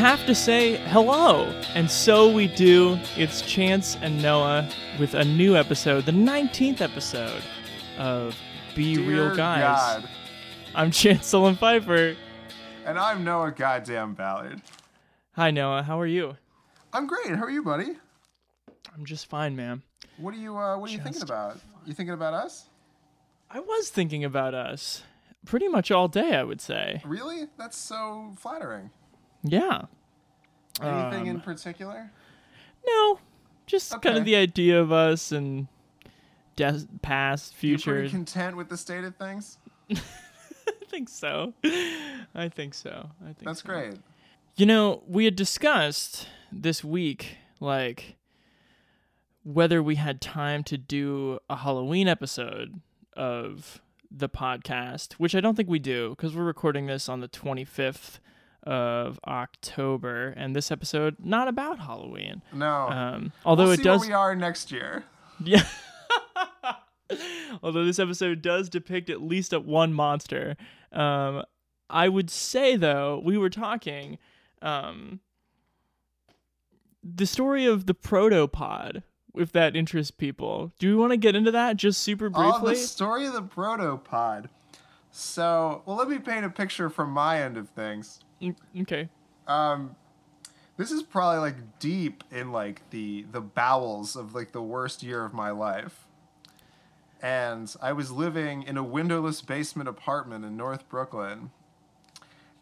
have to say hello. And so we do. It's Chance and Noah with a new episode, the 19th episode of Be Dear Real Guys. God. I'm Chance Sullen Pfeiffer. And I'm Noah Goddamn Ballard. Hi, Noah. How are you? I'm great. How are you, buddy? I'm just fine, man. What are you uh, what are you thinking about? You thinking about us? I was thinking about us pretty much all day, I would say. Really? That's so flattering. Yeah. Anything Um, in particular? No, just kind of the idea of us and past, You're future. pretty content with the state of things? I think so. I think so. I think That's so. great. You know, we had discussed this week, like, whether we had time to do a Halloween episode of the podcast, which I don't think we do because we're recording this on the 25th of October, and this episode not about Halloween. No. Um, although we'll it does, where we are next year. yeah. Although this episode does depict at least one monster, um, I would say though we were talking, um, the story of the protopod. If that interests people, do we want to get into that just super Oh, briefly? the story of the protopod. So, well, let me paint a picture from my end of things. Mm, okay. Um, this is probably like deep in like the the bowels of like the worst year of my life. And I was living in a windowless basement apartment in North Brooklyn.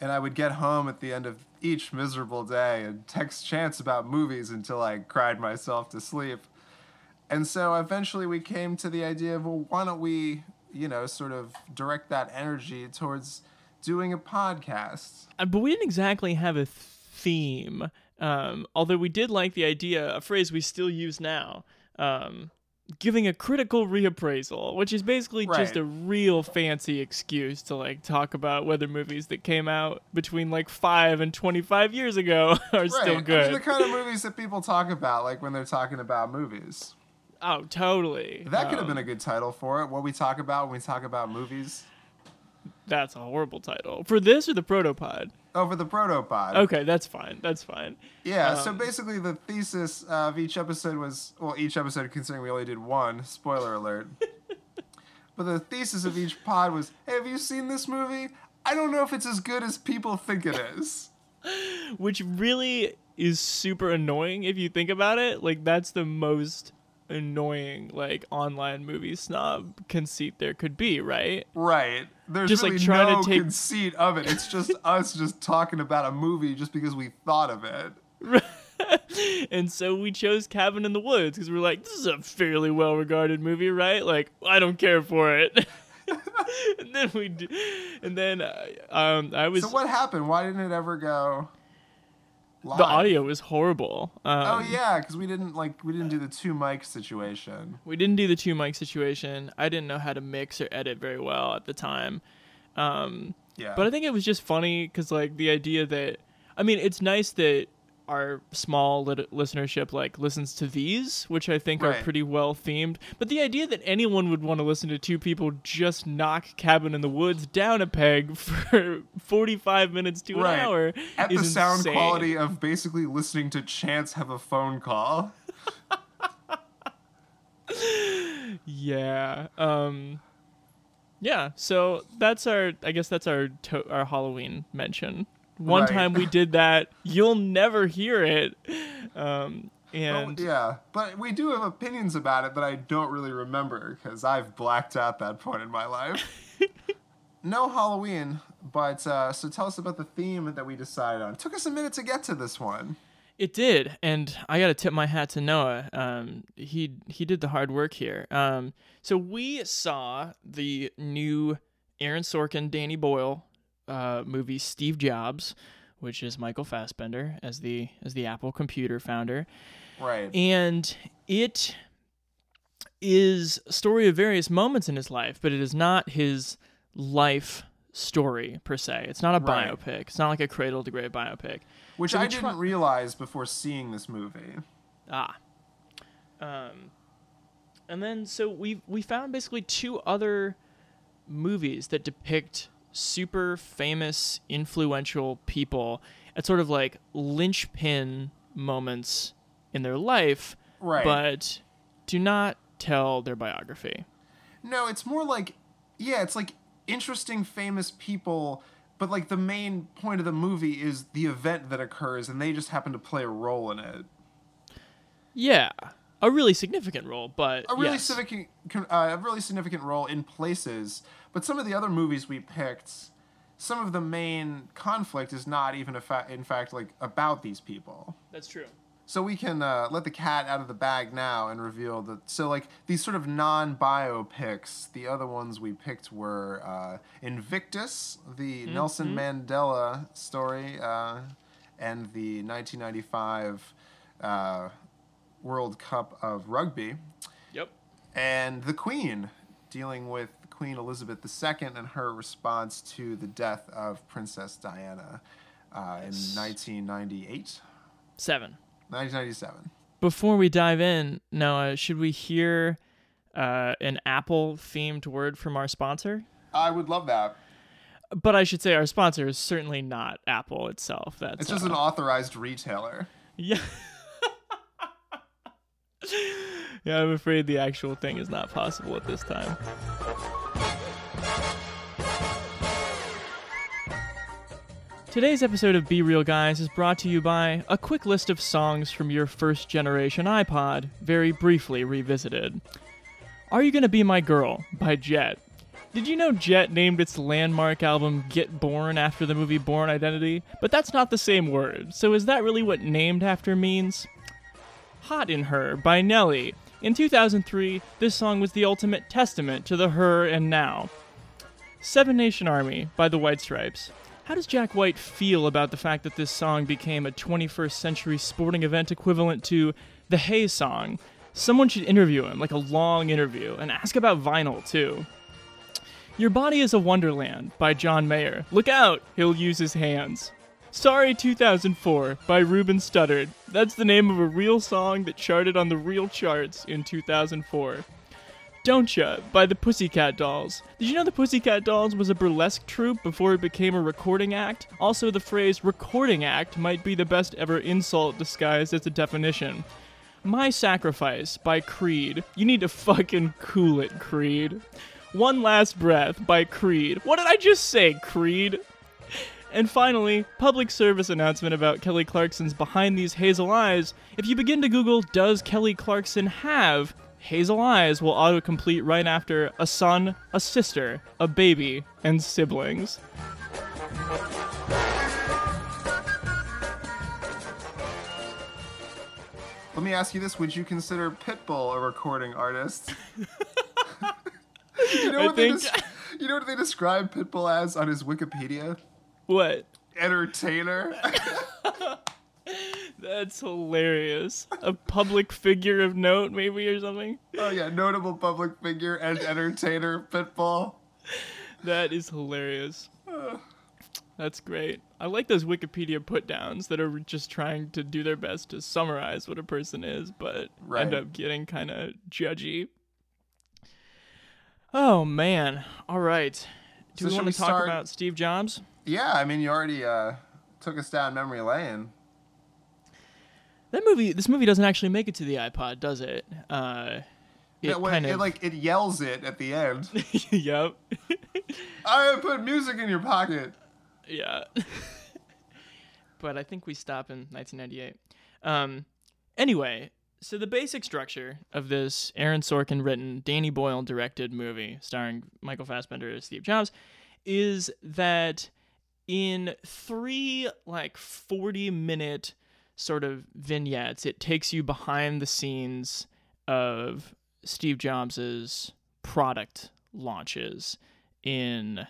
And I would get home at the end of each miserable day and text Chance about movies until I cried myself to sleep. And so eventually we came to the idea of, well, why don't we, you know, sort of direct that energy towards doing a podcast? Uh, but we didn't exactly have a theme. Um, although we did like the idea, a phrase we still use now, um, giving a critical reappraisal, which is basically just a real fancy excuse to like talk about whether movies that came out between like five and twenty five years ago are still I good. mean, the kind of movies that people talk about, like when they're talking about movies. oh, totally. That could have Um, been a good title for it. What we talk about when we talk about movies. That's a horrible title for this or the protopod. Over the protopod. Okay, that's fine. That's fine. Yeah, so Um, basically the thesis of each episode was well, each episode considering we only did one, spoiler alert. but the thesis of each pod was, hey, have you seen this movie? I don't know if it's as good as people think it is. which really is super annoying if you think about it. Like that's the most annoying like online movie snob conceit there could be, right? Right. There's Just, like, really trying to no take- conceit of it. It's just us just talking about a movie just because we thought of it. and so we chose Cabin in the Woods because we're like, this is a fairly well regarded movie, right? Like I don't care for it. and then we, d- and then uh, um, I was So what happened? Why didn't it ever go live? the audio was horrible. Um, Oh yeah, because we didn't like we didn't do the two mic situation. We didn't do the two mic situation. I didn't know how to mix or edit very well at the time. Um, Yeah. but I think it was just funny because, like, the idea that I mean, it's nice that our small lit- listenership like listens to these, which I think are pretty well themed. But the idea that anyone would want to listen to two people just knock Cabin in the Woods down a peg for forty-five minutes to Right. an hour At is the sound insane. quality of basically listening to Chance have a phone call. Yeah. Um Yeah, so that's our I guess that's our to- our Halloween mention. One Right. time we did that, you'll never hear it. Um Oh, and yeah, but we do have opinions about it that I don't really remember because I've blacked out that point in my life. no Halloween, but uh, so tell us about the theme that we decided on. It took us a minute to get to this one. It did, and I got to tip my hat to Noah. Um, he he did the hard work here. Um, so we saw the new Aaron Sorkin, Danny Boyle uh, movie, Steve Jobs, which is Michael Fassbender as the as the Apple computer founder. Right. And it is a story of various moments in his life, but it is not his life story per se. It's not a Right. biopic. It's not like a cradle to grave biopic. Which So I didn't try- realize before seeing this movie. Ah. Um and then so we we found basically two other movies that depict super famous influential people at sort of like linchpin moments in their life Right. but do not tell their biography. No, it's more like, yeah, it's like interesting, famous people, but like the main point of the movie is the event that occurs, and they just happen to play a role in it. Yeah, a really significant role, but A really yes. significant, uh, a really significant role in places. But some of the other movies we picked, some of the main conflict is not even, a fa- in fact, like about these people. That's true. So we can uh, let the cat out of the bag now and reveal that. So like these sort of non-biopics, the other ones we picked were uh, Invictus, the Nelson Mandela story, uh, and the 1995 uh, World Cup of Rugby, Yep. and the Queen, dealing with Queen Elizabeth II and her response to the death of Princess Diana uh, in 1998, Seven. 1997. Before we dive in, Noah, should we hear uh, an Apple themed word from our sponsor? I would love that. But I should say our sponsor is certainly not Apple itself. That's It's just uh, an authorized retailer. yeah. yeah, I'm afraid the actual thing is not possible at this time. Today's episode of Be Real Guys is brought to you by a quick list of songs from your first generation iPod, very briefly revisited. Are You Gonna Be My Girl by Jet. Did you know Jet named its landmark album Get Born after the movie Bourne Identity? But that's not the same word, so is that really what named after means? Hot in Herre by Nelly. In 2003, this song was the ultimate testament to the her and now. Seven Nation Army by the White Stripes. How does Jack White feel about the fact that this song became a 21st century sporting event equivalent to the Hey song? Someone should interview him, like a long interview, and ask about vinyl too. Your Body is a Wonderland by John Mayer. Look out, he'll use his hands. Sorry 2004 by Ruben Studdard. That's the name of a real song that charted on the real charts in 2004. Don't Cha by the Pussycat Dolls. Did you know the Pussycat Dolls was a burlesque troupe before it became a recording act? Also, the phrase recording act might be the best ever insult disguised as a definition. My Sacrifice by Creed. You need to fucking cool it, Creed. One Last Breath by Creed. What did I just say, Creed? And finally, public service announcement about Kelly Clarkson's Behind These Hazel Eyes. If you begin to Google, does Kelly Clarkson have hazel eyes, will autocomplete right after a son, a sister, a baby, and siblings. Let me ask you this: Would you consider Pitbull a recording artist? you know I what they think- des- you know what they describe Pitbull as on his Wikipedia? What? Entertainer. That's hilarious. A public figure of note, maybe, or something? oh yeah, notable public figure and entertainer. Pitbull. That is hilarious. That's great. I like those Wikipedia put downs that are just trying to do their best to summarize what a person is, but Right. end up getting kind of judgy. Oh, man. All right. Do So we want to talk start- about Steve Jobs? Yeah, I mean, you already uh, took us down memory lane. That movie, this movie doesn't actually make it to the iPod, does it? Uh, it Yeah, when kind it, of, like it yells it at the end. yep, I put music in your pocket. yeah. but I think we stop in 1998. Um, anyway, so the basic structure of this Aaron Sorkin written, Danny Boyle directed movie starring Michael Fassbender as Steve Jobs is that in three like 40 minute sort of vignettes, it takes you behind the scenes of Steve Jobs's product launches in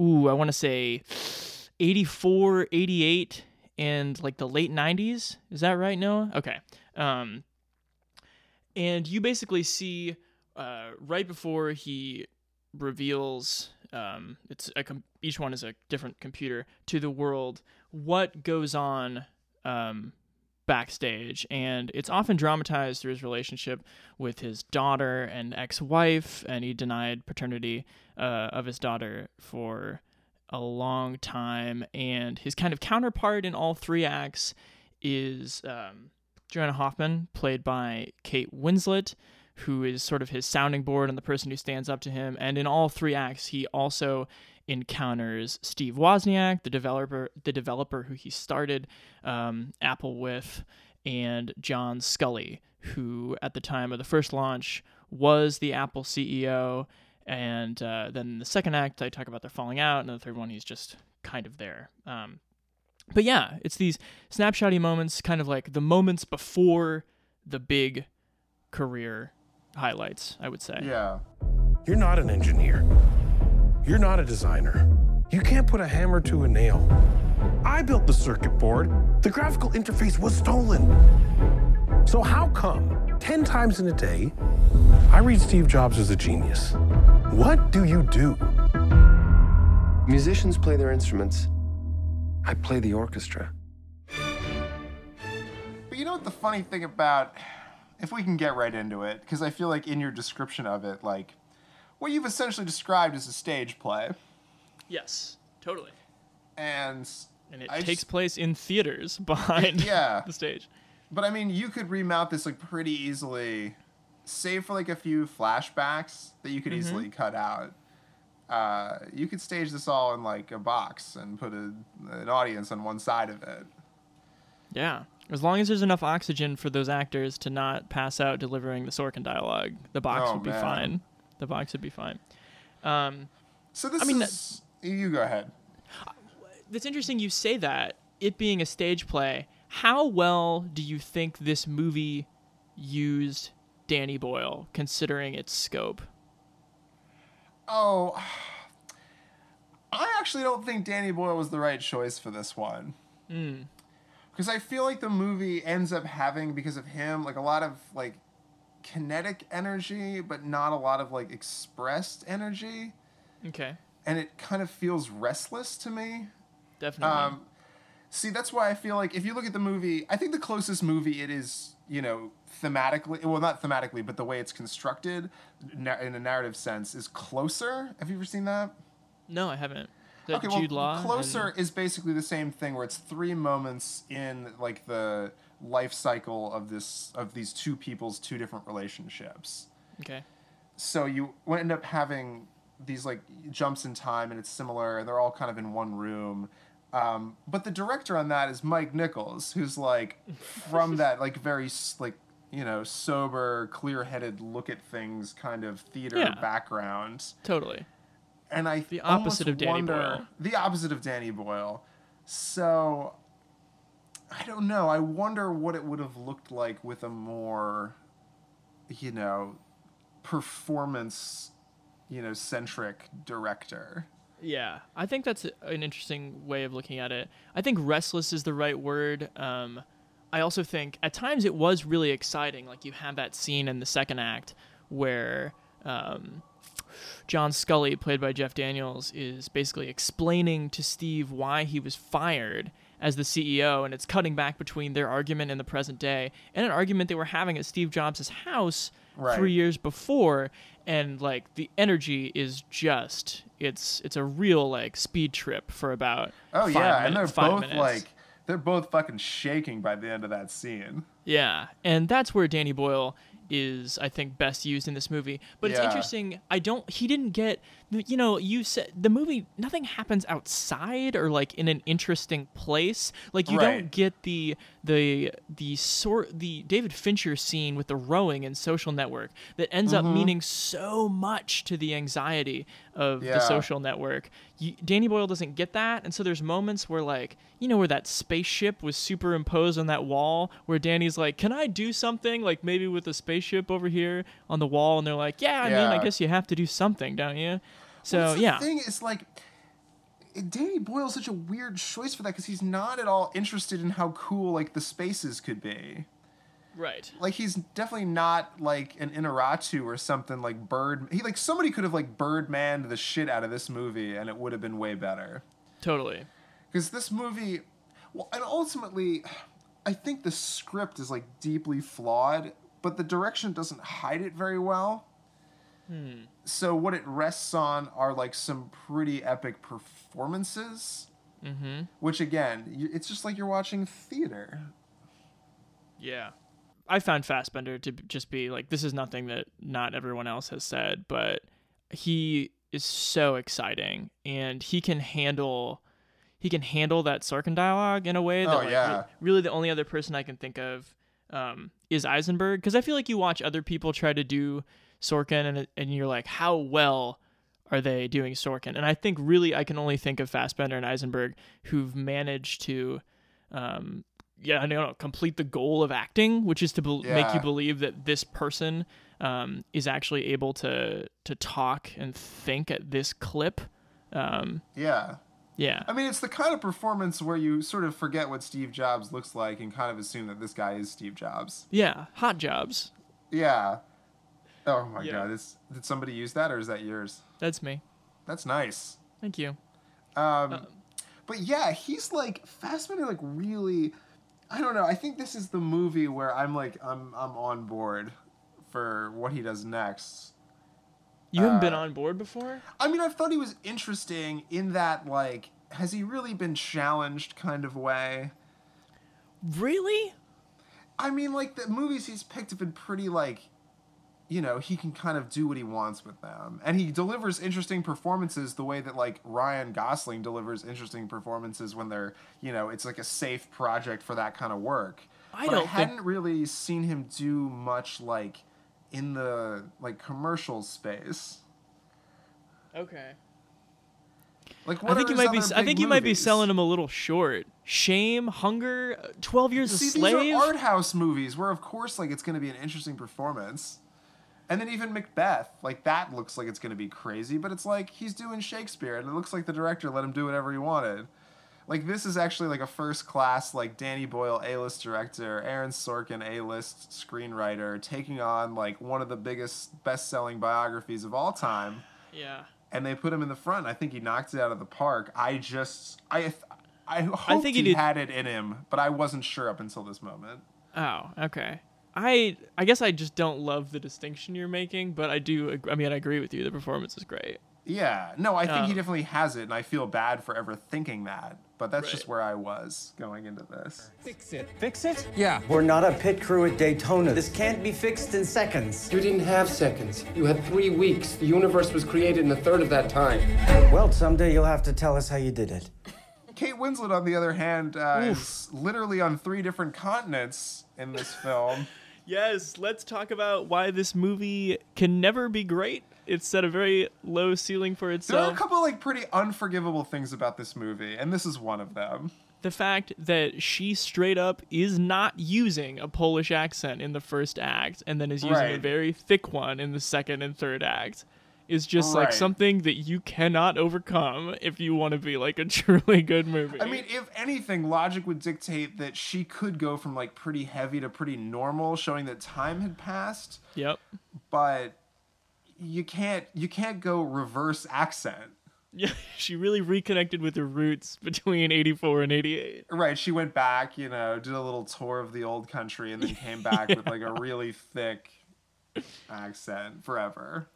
ooh, I want to say 84, 88, and like the late 90s. Is that right, Noah? Okay. Um, and you basically see uh, right before he reveals um, it's a com- each one is a different computer to the world what goes on um, backstage. And it's often dramatized through his relationship with his daughter and ex-wife and he denied paternity uh, of his daughter for a long time. And his kind of counterpart in all three acts is um, joanna hoffman played by kate winslet who is sort of his sounding board and the person who stands up to him. And in all three acts he also encounters Steve Wozniak, the developer, the developer who he started um, Apple with, and John Sculley, who at the time of the first launch was the Apple CEO. And uh, then the second act, I talk about their falling out, and the third one, he's just kind of there. Um, but yeah, it's these snapshotty moments, kind of like the moments before the big career highlights, I would say. Yeah. You're not an engineer. You're not a designer. You can't put a hammer to a nail. I built the circuit board. The graphical interface was stolen. So how come 10 times in a day I read Steve Jobs as a genius? What do you do? Musicians play their instruments. I play the orchestra. But you know what the funny thing about if we can get right into it, because I feel like in your description of it, like what you've essentially described as a stage play. Yes, totally. And And it I takes just- place in theaters behind Yeah. the stage. But I mean, you could remount this like pretty easily, save for like a few flashbacks that you could Mm-hmm. easily cut out. Uh, you could stage this all in like a box and put a, an audience on one side of it. Yeah. As long as there's enough oxygen for those actors to not pass out delivering the Sorkin dialogue, the box Oh, would be man. fine. The box would be fine. Um, So this I mean, is you go ahead. it's interesting you say that. It being a stage play, how well do you think this movie used Danny Boyle, considering its scope? Oh, I actually don't think Danny Boyle was the right choice for this one. Because I feel like the movie ends up having, because of him, like a lot of like kinetic energy, but not a lot of like expressed energy. Okay, And it kind of feels restless to me. definitely. Um, see, that's why I feel like if you look at the movie, I think the closest movie it is, you know, thematically, well, not thematically, but the way it's constructed na- in a narrative sense is closer. Have you ever seen that? no, I haven't. That okay, Jude well, closer and- is basically the same thing where it's three moments in like the life cycle of this of these two people's two different relationships. okay. So you end up having these like jumps in time, and it's similar, and they're all kind of in one room. Um, but the director on that is Mike Nichols, who's like from that like very like you know sober, clear-headed look at things kind of theater Yeah. background Totally. and I The opposite of Danny wonder, Boyle. The opposite of Danny Boyle. So I don't know. I wonder what it would have looked like with a more, you know, performance, you know, centric director. Yeah, I think that's an interesting way of looking at it. I think restless is the right word. Um, I also think at times it was really exciting. Like you have that scene in the second act where um, John Sculley, played by Jeff Daniels, is basically explaining to Steve why he was fired as the CEO, and it's cutting back between their argument in the present day and an argument they were having at Steve Jobs' house Right. three years before. And like the energy is just it's it's a real like speed trip for about Oh yeah, and they're both minutes. like they're both fucking shaking by the end of that scene. Yeah, and that's where Danny Boyle is, I think, best used in this movie. But it's interesting. I don't. He didn't get. You know, you said the movie. Nothing happens outside or like in an interesting place. Like you don't get the the the sort the David Fincher scene with the rowing and Social Network that ends up Mm-hmm. meaning so much to the anxiety of Yeah. the social network. You, Danny Boyle doesn't get that, and so there's moments where like you know where that spaceship was superimposed on that wall, where Danny's like, "Can I do something like maybe with a spaceship over here on the wall?" And they're like, "Yeah, I mean, I guess you have to do something, don't you?" So Well, the yeah, thing is like Danny Boyle's such a weird choice for that because he's not at all interested in how cool like the spaces could be. Right. Like he's definitely not like an Iñárritu or something like Bird. He like somebody could have like Birdman the shit out of this movie and it would have been way better. Totally. Because this movie, well, and ultimately, I think the script is like deeply flawed, but the direction doesn't hide it very well. So what it rests on are like some pretty epic performances. Mm-hmm. Which again, it's just like you're watching theater. Yeah. I found Fassbender to just be like this is nothing that not everyone else has said, but he is so exciting and he can handle he can handle that Sorkin dialogue in a way that Oh, like, yeah. really the only other person I can think of um, is Eisenberg because I feel like you watch other people try to do Sorkin and and you're like how well are they doing Sorkin and I think really I can only think of Fassbender and Eisenberg who've managed to um, yeah, I don't know, complete the goal of acting, which is to bel make you believe that this person um, is actually able to to talk and think at this clip. Um, Yeah. yeah, I mean, it's the kind of performance where you sort of forget what Steve Jobs looks like and kind of assume that this guy is Steve Jobs. yeah, hot jobs. Yeah. Oh my Yeah. god, this, did somebody use that or is that yours? That's me. That's nice. Thank you. Um, but yeah, he's like Fassbender. Like really, I don't know. I think this is the movie where I'm like I'm I'm on board for what he does next. You haven't been Uh, on board before. I mean, I thought he was interesting in that like has he really been challenged kind of way. Really? I mean, like the movies he's picked have been pretty like, you know, he can kind of do what he wants with them, and he delivers interesting performances the way that like Ryan Gosling delivers interesting performances when they're, you know, it's like a safe project for that kind of work. I but don't I hadn't really seen him do much like in the like commercial space. Okay. Like I what think are you his might be. other I big think you might be selling him a little short. Shame, Hunger, uh, Twelve Years a Slave. these are art house movies where, of course, like it's going to be an interesting performance. And then even Macbeth, like that looks like it's going to be crazy, but it's like he's doing Shakespeare, and it looks like the director let him do whatever he wanted. Like this is actually like a first class, like Danny Boyle A list director, Aaron Sorkin A list screenwriter, taking on like one of the biggest best selling biographies of all time yeah. and they put him in the front. I think he knocked it out of the park. I just I I hoped think he he, had it in him, but I wasn't sure up until this moment. Oh, okay. I I guess I just don't love the distinction you're making, but I do. I mean, I agree with you. The performance is great. Yeah, no, I think he Um, definitely has it, and I feel bad for ever thinking that. But that's just where I was going into this. Fix it. Fix it? Yeah. We're not a pit crew at Daytona. This can't be fixed in seconds. You didn't have seconds. You had three weeks. The universe was created in a third of that time. Well, someday you'll have to tell us how you did it. Kate Winslet, on the other hand, uh, is literally on three different continents in this film. Yes, let's talk about why this movie can never be great. It's set a very low ceiling for itself. There are a couple like pretty unforgivable things about this movie, and this is one of them. the fact that she straight up is not using a Polish accent in the first act and then is using a very thick one in the second and third act is just like something that you cannot overcome if you want to be like a truly good movie. I mean, if anything, logic would dictate that she could go from like pretty heavy to pretty normal, showing that time had passed. yep. But you can't you can't go reverse accent. Yeah, she really reconnected with her roots between 84 and 88. Right, she went back, you know, did a little tour of the old country, and then came back with like a really thick accent forever.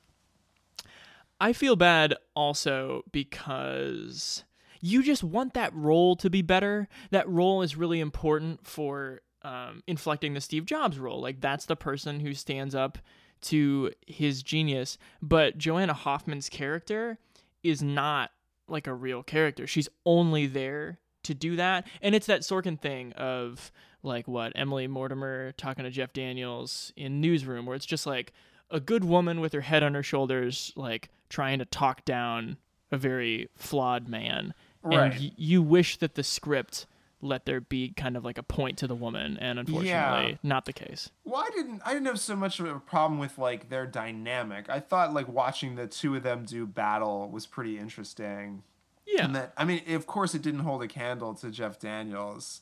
I feel bad also because you just want that role to be better. That role is really important for um, inflecting the Steve Jobs role. Like, that's the person who stands up to his genius. But Joanna Hoffman's character is not like a real character. She's only there to do that. And it's that Sorkin thing of like what Emily Mortimer talking to Jeff Daniels in Newsroom, where it's just like a good woman with her head on her shoulders, like trying to talk down a very flawed man. Right. And y- you wish that the script let there be kind of like a point to the woman, and unfortunately, Yeah. not the case. Well, I didn't I didn't have so much of a problem with like their dynamic. I thought like watching the two of them do battle was pretty interesting. Yeah. And that I mean, of course, it didn't hold a candle to Jeff Daniels.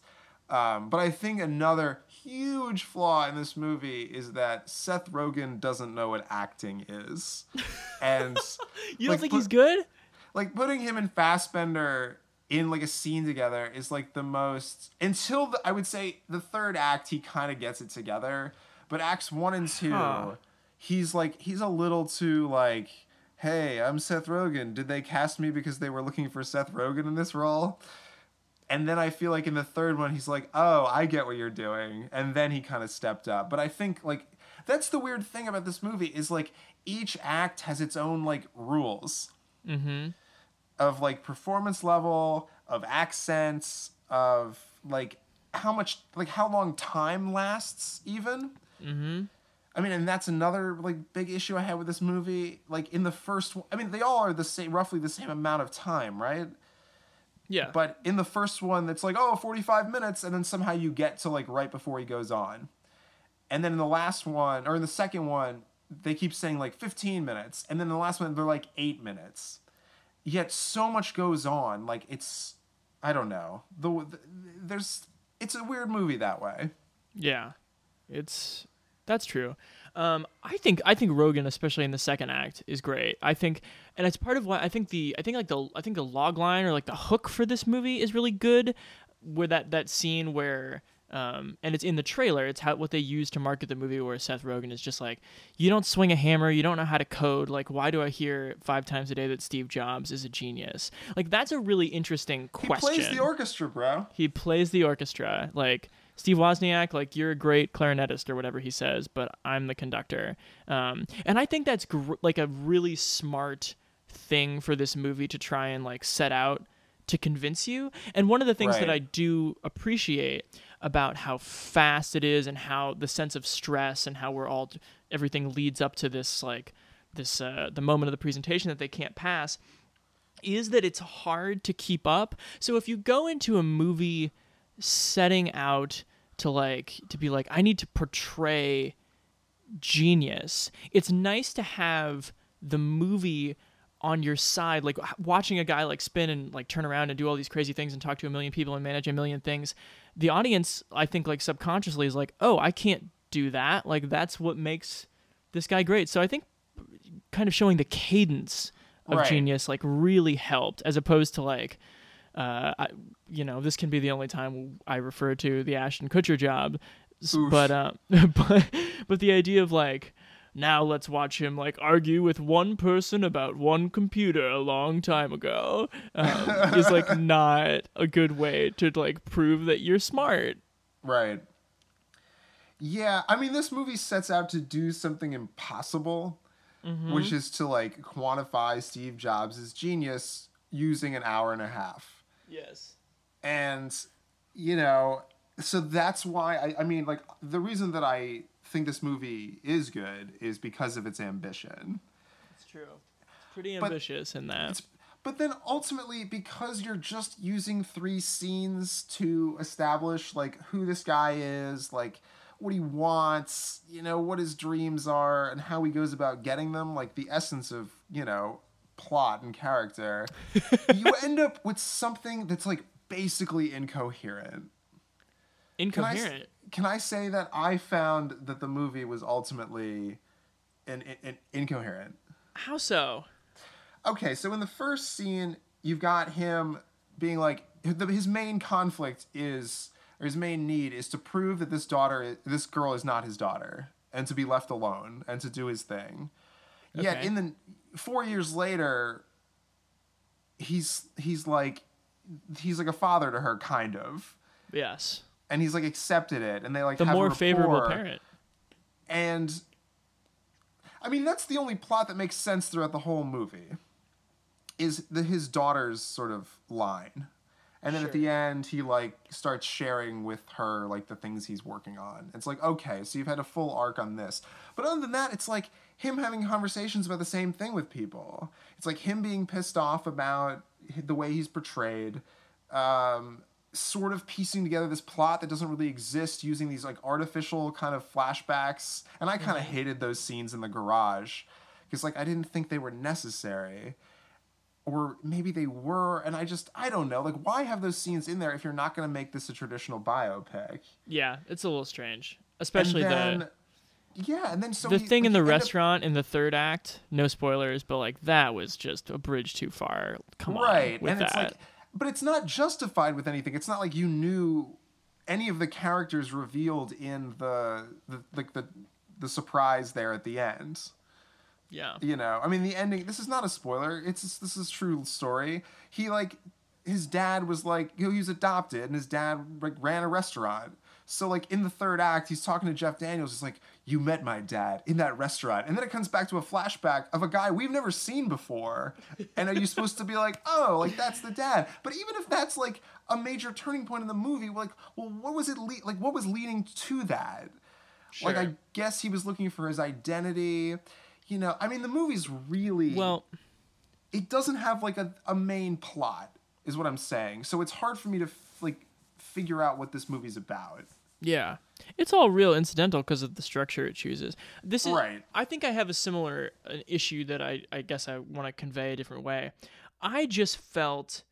Um, but I think another huge flaw in this movie is that Seth Rogen doesn't know what acting is, and You don't like, think put- he's good? like putting him and Fassbender in like a scene together is like the most until the, I would say the third act he kind of gets it together, but acts one and two, Huh. he's like he's a little too like, hey, I'm Seth Rogen. Did they cast me because they were looking for Seth Rogen in this role? And then I feel like in the third one he's like, oh, I get what you're doing, and then he kind of stepped up. But I think like that's the weird thing about this movie is like each act has its own like rules of like performance level, of accents, of like how much, like how long time lasts, even. Mm-hmm. I mean, and that's another like big issue I had with this movie. Like in the first, one- I mean, they all are the same, roughly the same amount of time, right? Yeah. But in the first one, it's like, oh, 45 minutes, and then somehow you get to like right before he goes on. And then in the last one, or in the second one, they keep saying like 15 minutes. And then the last one, they're like eight minutes. Yet so much goes on. Like it's, I don't know. The, the there's, it's a weird movie that way. Yeah, it's that's true. Um, I think I think Rogen, especially in the second act, is great. I think, and it's part of why I think the I think like the I think the log line or like the hook for this movie is really good. Where that that scene where. Um, and it's in the trailer. It's how what they use to market the movie, where Seth Rogen is just like, "You don't swing a hammer. You don't know how to code. Like, why do I hear five times a day that Steve Jobs is a genius? Like, that's a really interesting question." He plays the orchestra, bro. He plays the orchestra. Like Steve Wozniak, like you're a great clarinetist or whatever he says, but I'm the conductor. Um, and I think that's gr- like a really smart thing for this movie to try and like set out to convince you. And one of the things that I do appreciate about how fast it is and how the sense of stress and how we're all everything leads up to this like this uh, the moment of the presentation that they can't pass is that it's hard to keep up. So if you go into a movie setting out to like to be like I need to portray genius, it's nice to have the movie on your side like watching a guy like spin and like turn around and do all these crazy things and talk to a million people and manage a million things. The audience i think like subconsciously is like oh i can't do that. Like that's what makes this guy great. So i think kind of showing the cadence of Right. genius like really helped as opposed to like uh I, you know this can be the only time i refer to the ashton kutcher job Oof. but uh but but the idea of like now let's watch him like argue with one person about one computer a long time ago um, is like not a good way to like prove that you're smart Right. Yeah, I mean, this movie sets out to do something impossible, which is to like quantify Steve Jobs' genius using an hour and a half. Yes. And, you know, so that's why I, I mean, like, the reason that I think this movie is good is because of its ambition. it's true. It's pretty But ambitious in that. But then ultimately, because you're just using three scenes to establish like who this guy is, like what he wants, you know, what his dreams are, and how he goes about getting them, like the essence of, you know, plot and character, you end up with something that's like basically incoherent. Can I, incoherent can I say that I found that the movie was ultimately an, an incoherent? how so okay, so in the first scene, you've got him being like his main conflict is or his main need is to prove that this daughter, this girl, is not his daughter, and to be left alone and to do his thing. Yet in the four years later, he's he's like he's like a father to her, kind of, yes and he's like accepted it, and they like the have a more favorable parent And I mean, that's the only plot that makes sense throughout the whole movie. Is the his daughter's sort of line. And then at the end he like starts sharing with her like the things he's working on. It's like, okay, so you've had a full arc on this. But other than that, it's like him having conversations about the same thing with people. It's like him being pissed off about the way he's portrayed. Um sort of piecing together this plot that doesn't really exist using these like artificial kind of flashbacks and i kind of hated those scenes in the garage because like i didn't think they were necessary or maybe they were, and I just I don't know. Like, why have those scenes in there if you're not going to make this a traditional biopic? Yeah, it's a little strange, especially then, the yeah, and then so the he- thing in the end up- restaurant in the third act. No spoilers, but like that was just a bridge too far. Come right on with and that. it's like but it's not justified with anything it's not like you knew any of the characters revealed in the the like the the surprise there at the end yeah, you know i mean the ending this is not a spoiler it's this is true story he like his dad was like you know, he was adopted and his dad like ran a restaurant so like in the third act he's talking to jeff daniels He's like you met my dad in that restaurant. And then it comes back to a flashback of a guy we've never seen before. And are you supposed to be like oh like that's the dad? But even if that's like a major turning point in the movie like well what was it le- like what was leading to that? Like i guess he was looking for his identity. You know i mean the movie's really well, it doesn't have like a, a main plot is what i'm saying. So it's hard for me to f- like figure out what this movie's about. Yeah. It's all real incidental because of the structure it chooses. This is Right. I think I have a similar uh, issue that I I guess I want to convey a different way. I just felt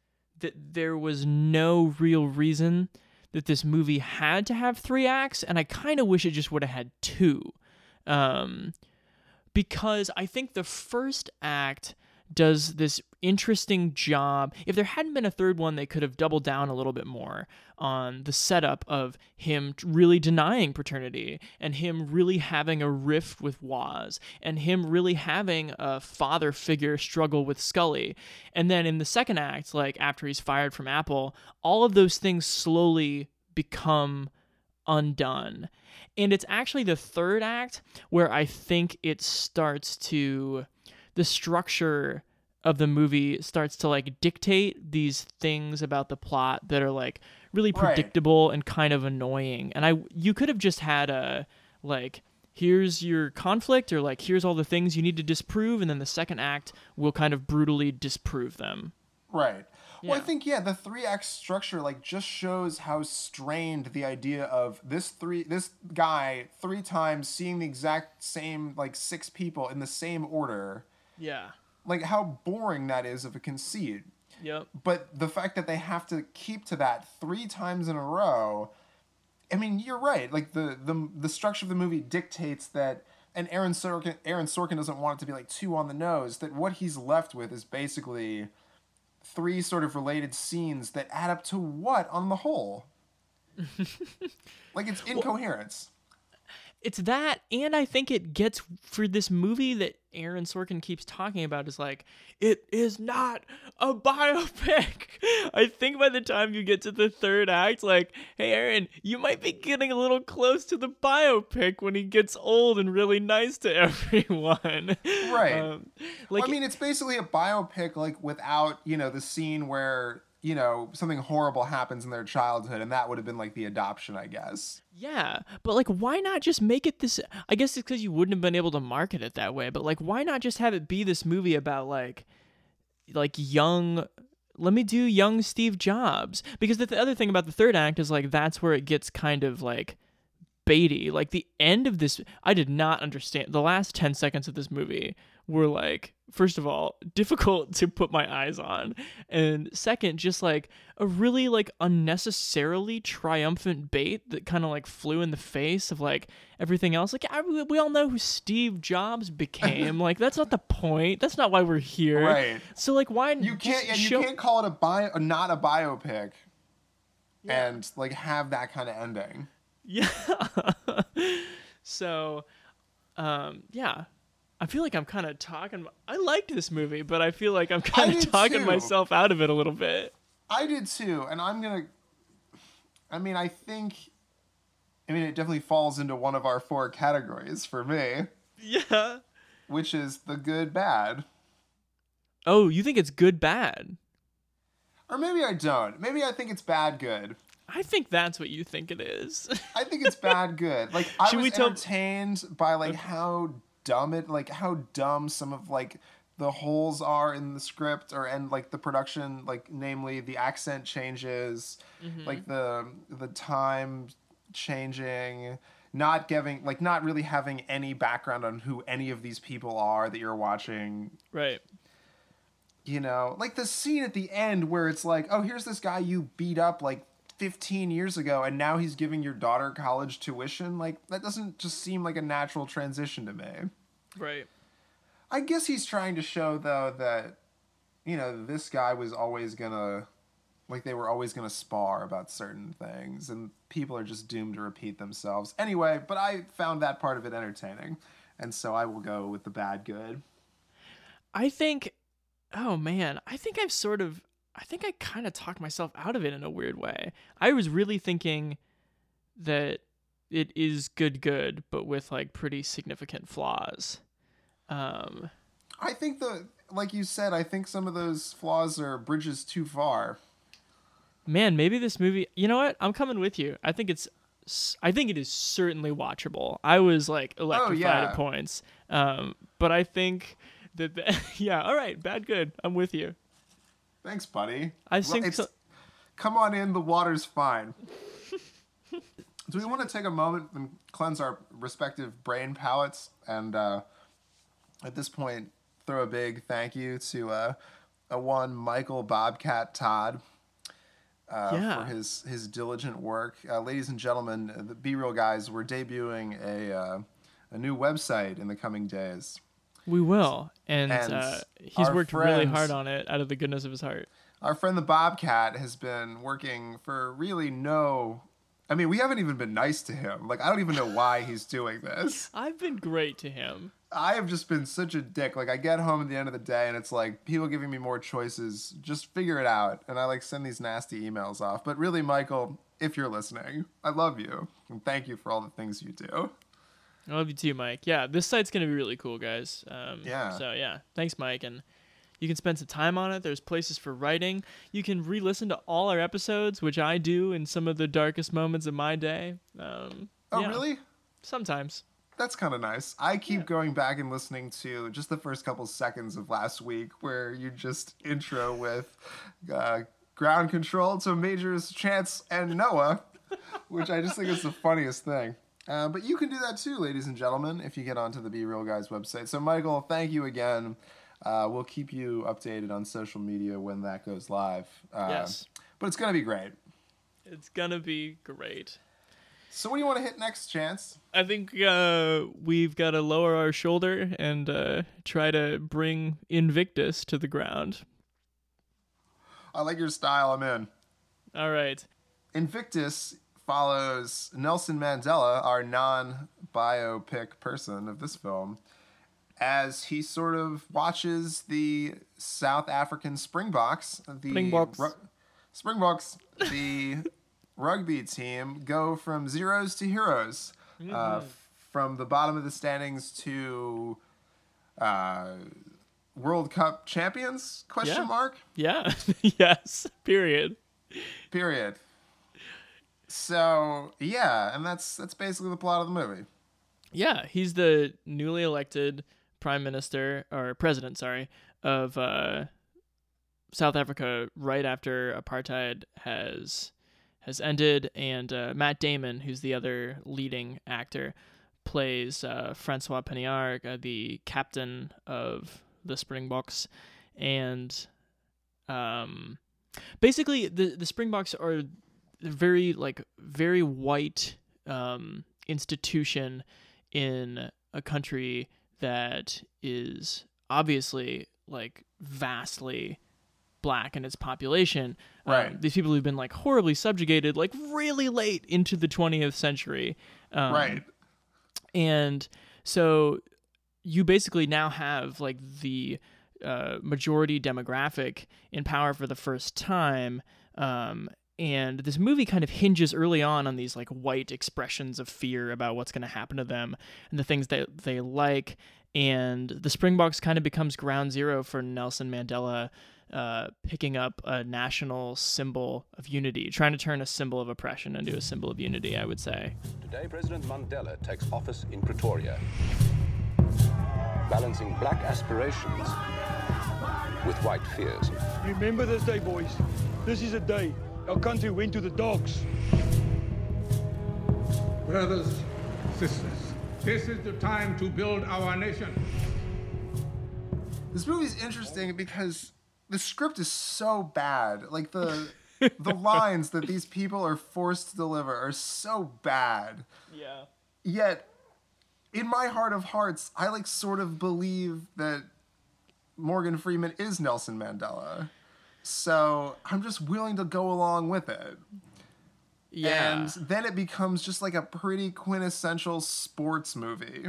that there was no real reason that this movie had to have 3 acts and I kind of wish it just would have had 2. Um because I think the first act does this interesting job. If there hadn't been a third one, they could have doubled down a little bit more on the setup of him really denying paternity and him really having a rift with Woz and him really having a father figure struggle with Sculley. And then in the second act, like after he's fired from Apple, all of those things slowly become undone. And it's actually the third act where I think it starts to the structure of the movie starts to like dictate these things about the plot that are like really Right. predictable and kind of annoying. And I you could have just had a like here's your conflict or like here's all the things you need to disprove and then the second act will kind of brutally disprove them. right well i think yeah the three act structure like just shows how strained the idea of this three this guy three times seeing the exact same like six people in the same order Yeah. like how boring that is of a conceit Yep. but the fact that they have to keep to that three times in a row i mean you're right like the the, the structure of the movie dictates that and aaron sorkin aaron sorkin doesn't want it to be like too on the nose that what he's left with is basically three sort of related scenes that add up to what on the whole like it's incoherence it's that and i think it gets for this movie that aaron sorkin keeps talking about is like it is not a biopic i think by the time you get to the third act like hey aaron you might be getting a little close to the biopic when he gets old and really nice to everyone Right. um, like Well, I mean, it's basically a biopic, like without you know the scene where you know something horrible happens in their childhood, and that would have been like the adoption, I guess. Yeah, but like, why not just make it this? I guess it's because you wouldn't have been able to market it that way. But like, why not just have it be this movie about like, like young? Let me do young Steve Jobs because the, the other thing about the third act is like that's where it gets kind of like baity. Like the end of this, I did not understand. The last ten seconds of this movie were like, first of all, difficult to put my eyes on, and second, just like a really like unnecessarily triumphant bait that kind of like flew in the face of like everything else. Like I, we all know who Steve Jobs became. like that's not the point. That's not why we're here. Right. So like, why You can't, yeah, you show- can't call it a bio, not a biopic, and like have that kind of ending. Yeah. so, um, yeah. I feel like I'm kind of talking. I liked this movie, but I feel like I'm kind of talking too. myself out of it a little bit. I did too, and I'm gonna. I mean, I think. I mean, it definitely falls into one of our four categories for me, Yeah. which is the good, bad. Oh, you think it's good, bad? Or maybe I don't. Maybe I think it's bad, good. I think that's what you think it is. I think it's bad good. Like I Should was we tell- entertained by like how dumb it like how dumb some of like the holes are in the script or and like the production like namely the accent changes Mm-hmm. like the the time changing not giving like not really having any background on who any of these people are that you're watching right. you know, like the scene at the end where it's like, oh, here's this guy you beat up like 15 years ago and now he's giving your daughter college tuition. Like, that doesn't just seem like a natural transition to me. Right. I guess he's trying to show, though, that, you know, this guy was always gonna, like, they were always gonna spar about certain things and people are just doomed to repeat themselves. Anyway, but I found that part of it entertaining. And so I will go with the bad good. I think, oh man, I think I've sort of, I think I kind of talked myself out of it in a weird way. I was really thinking that it is good, good, but with like pretty significant flaws. Um, I think the like you said, I think some of those flaws are bridges too far. man, maybe this movie. You know what? I'm coming with you. I think it's. I think it is certainly watchable. I was like electrified yeah. at points, um, but I think that the, yeah. All right, bad, good. I'm with you. Thanks, buddy. I Well, think so- Come on in, the water's fine. Do we want to take a moment and cleanse our respective brain palates and uh, at this point throw a big thank you to uh, a one Michael Bobcat Todd uh, Yeah. for his his diligent work. Uh, ladies and gentlemen, the Be Real guys, we're debuting a uh, a new website in the coming days. We will, and, And uh, he's worked really hard on it out of the goodness of his heart. Our friend the Bobcat has been working for really no. I mean, we haven't even been nice to him. Like, I don't even know why he's doing this. I've been great to him. I have just been such a dick. Like, I get home at the end of the day and it's like people giving me more choices. Just figure it out. And I like send these nasty emails off. But really, Michael, if you're listening, I love you. And thank you for all the things you do. I love you too, Mike. Yeah, this site's gonna be really cool, guys. Um, Yeah. So yeah, thanks, Mike, and you can spend some time on it. There's places for writing. You can re-listen to all our episodes, which I do in some of the darkest moments of my day. Um, Oh, yeah, really? Sometimes. That's kind of nice. I keep going back and listening to just the first couple seconds of last week where you just intro with uh, ground control to Majors, Chance, and Noah, which I just think is the funniest thing. Uh, but you can do that too, ladies and gentlemen, if you get onto the Be Real Guys website. So, Michael, thank you again. Uh, we'll keep you updated on social media when that goes live. Uh, Yes. But it's going to be great. It's gonna be great. So, what do you want to hit next, Chance? I think uh, we've got to lower our shoulder and uh, try to bring Invictus to the ground. I like your style. I'm in. All right. Invictus follows Nelson Mandela, our non biopic person of this film, as he sort of watches the South African Springboks, the Springboks. ru- Springboks, the rugby team, go from zeros to heroes, uh, from the bottom of the standings to uh, World Cup champions? Question Yeah. mark. Yeah. yes. Period. Period. So yeah, and that's that's basically the plot of the movie. Yeah, he's the newly elected prime minister or president, sorry, of uh, South Africa right after apartheid has has ended, and uh, Matt Damon, who's the other leading actor, plays uh, Francois Pienaar, uh, the captain of the Springboks, and um, basically the the Springboks are very like very white um, institution in a country that is obviously like vastly black in its population. Um, Right. these people who've been like horribly subjugated, like really late into the 20th century. Um, right. and so you basically now have like the uh, majority demographic in power for the first time um, and this movie kind of hinges early on on these like white expressions of fear about what's going to happen to them and the things that they like and the springboks kind of becomes ground zero for nelson mandela uh, picking up a national symbol of unity trying to turn a symbol of oppression into a symbol of unity i would say Today, President Mandela takes office in Pretoria, balancing black aspirations with white fears. Remember this day, boys. This is a day our country went to the dogs. Brothers, sisters, this is the time to build our nation. This movie's interesting because the script is so bad. Like the the lines that these people are forced to deliver are so bad. Yeah. Yet in my heart of hearts, I like sort of believe that Morgan Freeman is Nelson Mandela. So I'm just willing to go along with it. Yeah. And then it becomes just like a pretty quintessential sports movie.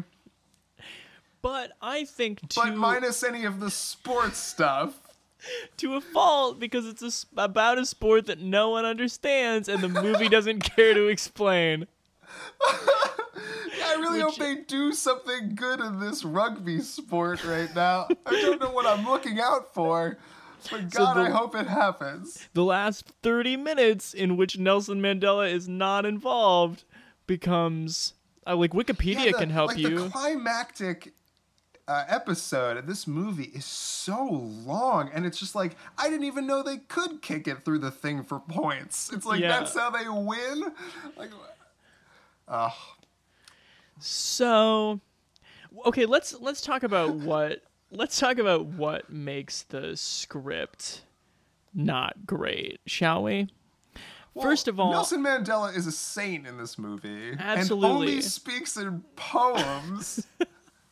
but I think to But minus any of the sports stuff. to a fault because it's a about a sport that no one understands and the movie doesn't care to explain. I really Which- hope they do something good in this rugby sport right now. I don't know what I'm looking out for, but So God, the- I hope it happens. The last 30 minutes in which Nelson Mandela is not involved becomes uh, like Wikipedia Yeah, the- can help like you. The climactic uh, episode of this movie is so long, and it's just like I didn't even know they could kick it through the thing for points. It's like Yeah. that's how they win. Like, uh, So, okay, let's let's talk about what let's talk about what makes the script not great, shall we? First of all, Nelson Mandela is a saint in this movie, Absolutely. and only speaks in poems.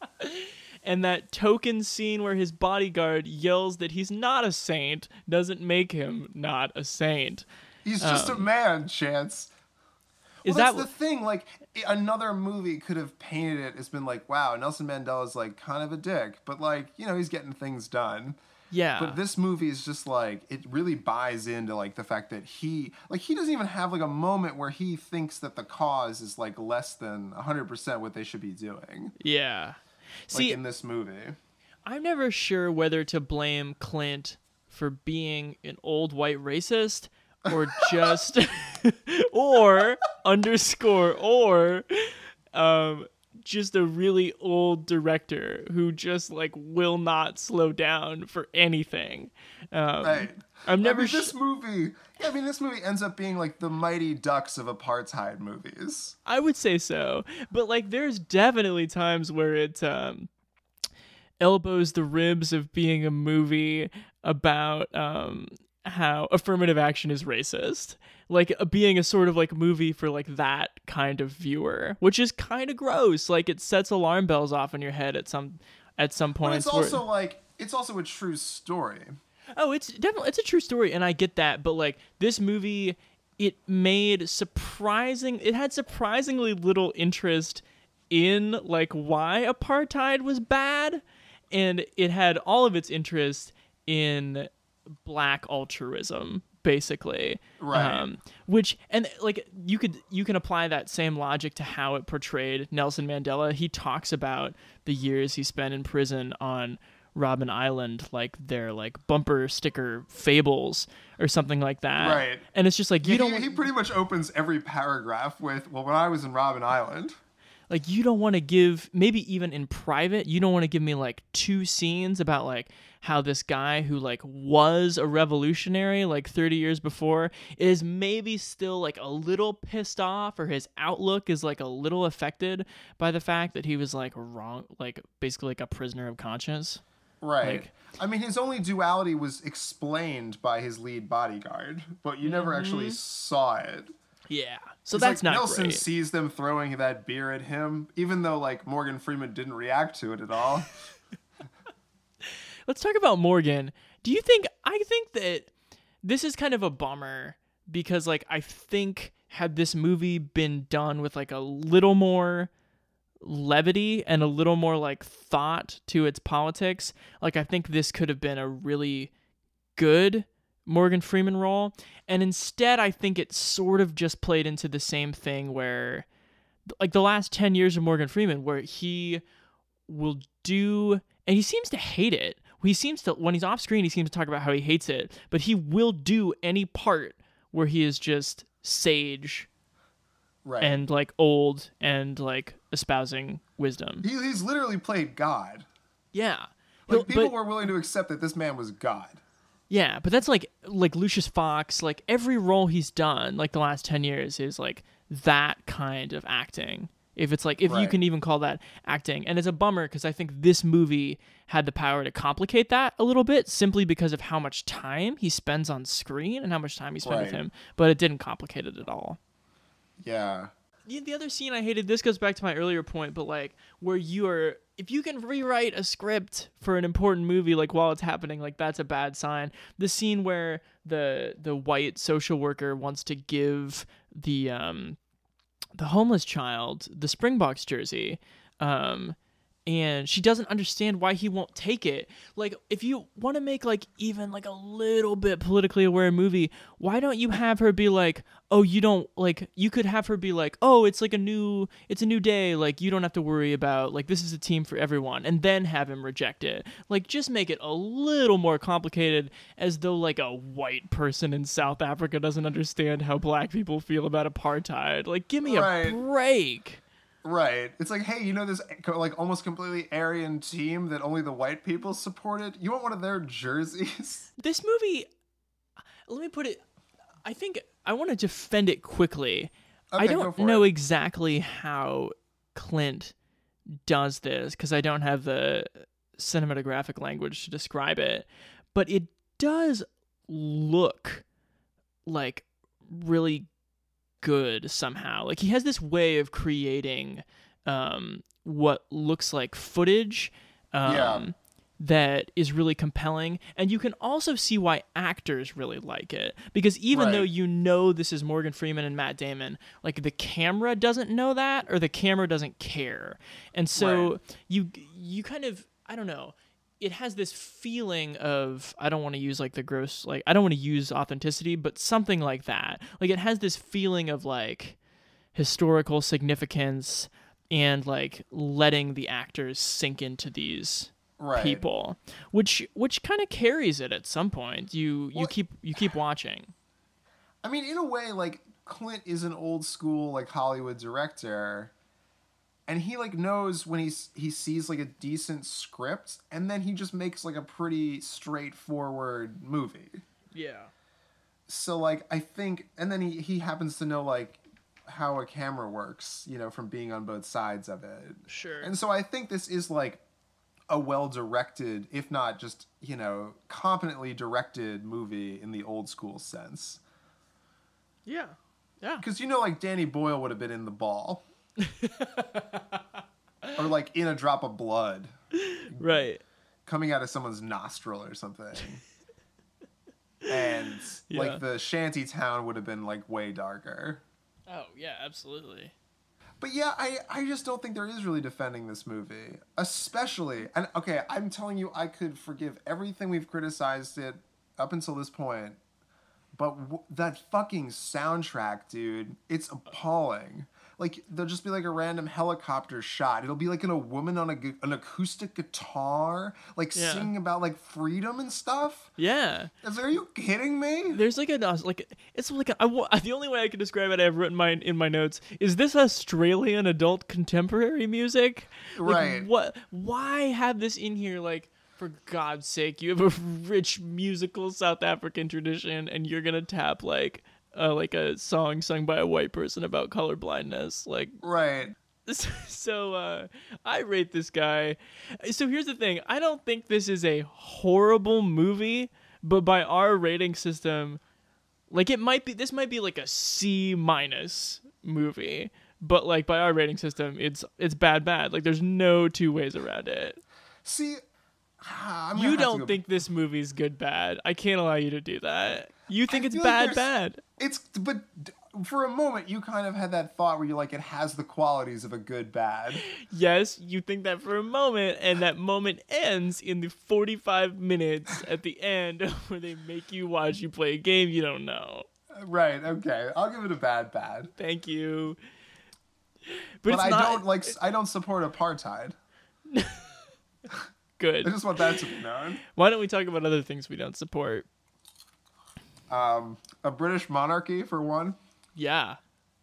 and that token scene where his bodyguard yells that he's not a saint doesn't make him not a saint. He's just a um, man, Chance. Is well, that's that the thing? Like another movie could have painted it as been like, wow, Nelson Mandela's like kind of a dick, but like you know he's getting things done. yeah? But this movie is just like it really buys into like the fact that he like he doesn't even have like a moment where he thinks that the cause is like less than 100% what they should be doing. yeah. Like See, in this movie. I'm never sure whether to blame Clint for being an old white racist or just or underscore or um just a really old director who just like will not slow down for anything. Um, Right. I'm I never mean, sh- this movie. Yeah, I mean, this movie ends up being like the Mighty Ducks of apartheid movies. I would say so, but like there's definitely times where it um, elbows the ribs of being a movie about um, how affirmative action is racist, like uh, being a sort of like movie for like that kind of viewer, which is kind of gross. Like it sets alarm bells off in your head at some at some point. But it's where- also like it's also a true story. Oh, it's definitely it's a true story, and I get that. But like this movie, it made surprising. It had surprisingly little interest in like why apartheid was bad, and it had all of its interest in black altruism, basically. Right. Um, which and like you could you can apply that same logic to how it portrayed Nelson Mandela. He talks about the years he spent in prison on Robben Island like they're like bumper sticker fables or something like that. Right. And it's just like you Yeah, don't he, he pretty much opens every paragraph with, "Well, when I was in Robben Island." Like you don't want to give maybe even in private you don't want to give me like two scenes about like how this guy who like was a revolutionary like 30 years before is maybe still like a little pissed off or his outlook is like a little affected by the fact that he was like wrong like basically like a prisoner of conscience Right. Like- I mean, his only duality was explained by his lead bodyguard, but you never actually mm-hmm. saw it. Yeah so that's like not Nelson great sees them throwing that beer at him, even though like Morgan Freeman didn't react to it at all. Let's talk about Morgan. Do you think I think that this is kind of a bummer because like I think had this movie been done with like a little more levity and a little more like thought to its politics, like I think this could have been a really good Morgan Freeman role. And instead I think it sort of just played into the same thing where like the last 10 years of Morgan Freeman where he will do and he seems to hate it. He seems to when he's off screen he seems to talk about how he hates it, but he will do any part where he is just sage Right. and like old and like espousing wisdom. he, he's literally played God. Yeah. Like people but- were willing to accept that this man was God. Yeah, but that's like like Lucius Fox, like every role he's done like the last 10 years is like that kind of acting. If it's like if you can even call that acting, and it's a bummer because I think this movie had the power to complicate that a little bit simply because of how much time he spends on screen and how much time he spent with him, but it didn't complicate it at all. Yeah. Yeah, the other scene I hated, this goes back to my earlier point, but like where you are if you can rewrite a script for an important movie like while it's happening, like that's a bad sign. The scene where the the white social worker wants to give the um the homeless child the Springboks jersey, um and she doesn't understand why he won't take it. Like, if you want to make like even like a little bit politically aware movie, why don't you have her be like, "Oh, you don't like." You could have her be like, "Oh, it's like a new, it's a new day. Like, you don't have to worry about like this is a team for everyone," and then have him reject it. Like, just make it a little more complicated, as though like a white person in South Africa doesn't understand how black people feel about apartheid. Like, give me Right. a break. Right. It's like, hey, you know this like almost completely Aryan team that only the white people supported? You want one of their jerseys? this movie let me put it i think i want to defend it quickly i Okay, go don't know it. exactly how clint does this because i don't have the cinematographic language to describe it but it does look like really good somehow. Like he has this way of creating um what looks like footage um Yeah. that is really compelling. And you can also see why actors really like it. Because even though you know this is Morgan Freeman and Matt Damon like the camera doesn't know that or the camera doesn't care. And so Right. you you kind of I don't know it has this feeling of I don't want to use like the gross like I don't want to use authenticity but something like that. Like it has this feeling of like historical significance and like letting the actors sink into these Right. people which which kind of carries it at some point. You you Well- keep you keep watching. I mean, in a way, like Clint is an old school like Hollywood director, and he like knows when he's he sees like a decent script, and then he just makes like a pretty straightforward movie. yeah So like I think, and then he he happens to know like how a camera works, you know, from being on both sides of it. Sure. And so I think this is like a well directed, if not just, you know, competently directed movie in the old school sense. yeah yeah Because you know, like Danny Boyle would have been in the ball. or like in a drop of blood right coming out of someone's nostril or something. and Yeah. like the shanty town would have been like way darker. oh yeah absolutely But yeah, I, I just don't think there is really defending this movie. Especially, and okay, I'm telling you, I could forgive everything we've criticized it up until this point. But w- that fucking soundtrack, dude, it's appalling. Like, there'll just be like a random helicopter shot. It'll be like in a woman on a, gu- an acoustic guitar, like Yeah. singing about like freedom and stuff. yeah Is, are you kidding me? There's like a like it's like a, I the only way I can describe it I've written mine in my notes is this Australian adult contemporary music Like, Right. what why have this in here like for God's sake you have a rich musical South African tradition and you're gonna tap like uh, like a song sung by a white person about color blindness like Right. so uh I rate this guy. So here's the thing. I don't think this is a horrible movie, but by our rating system, like it might be this might be like a C minus movie. But like by our rating system, it's it's bad bad. Like there's no two ways around it. See, Ah, I'm You don't go- think this movie's good bad. I can't allow you to do that. You think I it's feel like bad bad. It's but for a moment you kind of had that thought where you're like it has the qualities of a good bad. Yes, you think that for a moment, and that moment ends in the 45 minutes at the end where they make you watch you play a game you don't know. Uh, right. Okay. I'll give it a bad bad. Thank you. But, But, it's I not don't like i don't support apartheid. I just want that to be known. Why don't we talk about other things we don't support? Um, a British monarchy for one. Yeah.